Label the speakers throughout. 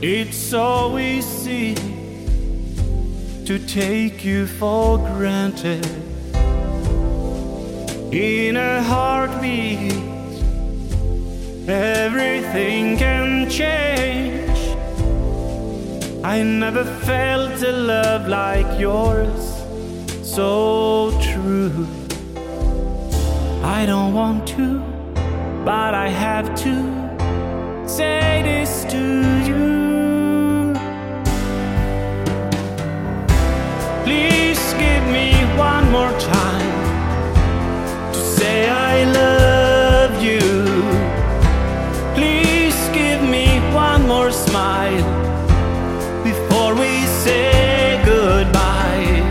Speaker 1: It's so easy to take you for granted. In a heartbeat, everything can change. I never felt a love like yours, so true. I don't want to, but I have to say this to you. You. Please give me one more smile before we say goodbye.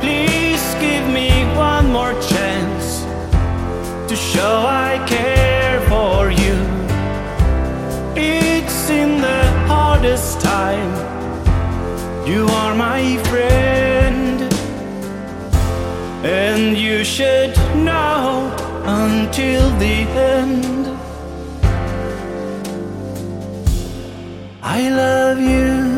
Speaker 1: Please give me one more chance to show I care for you. It's in the hardest time. You are my friend, and you should know until the end. I love you.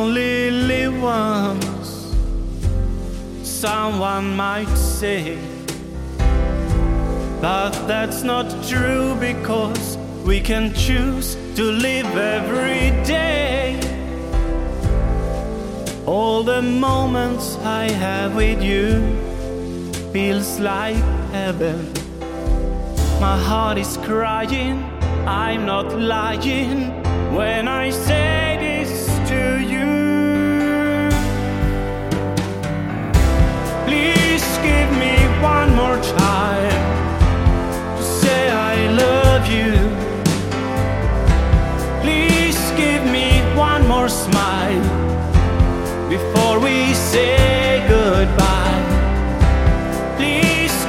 Speaker 1: Only live once, someone might say. But that's not true because we can choose to live every day. All the moments I have with you feels like heaven. My heart is crying, I'm not lying when I say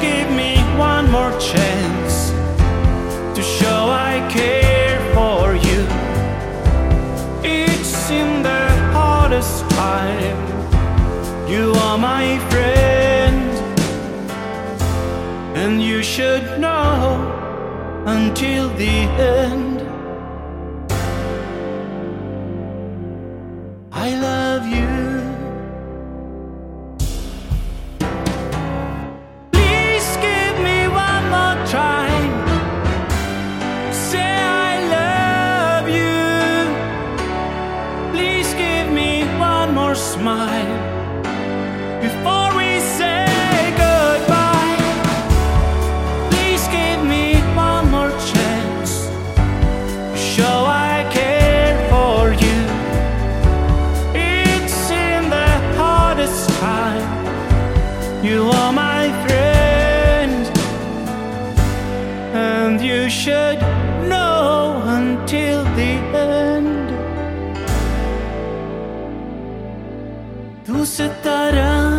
Speaker 1: give me one more chance to show I care for you. It's in the hardest time. You are my friend, and you should know until the end. One Tu setarás.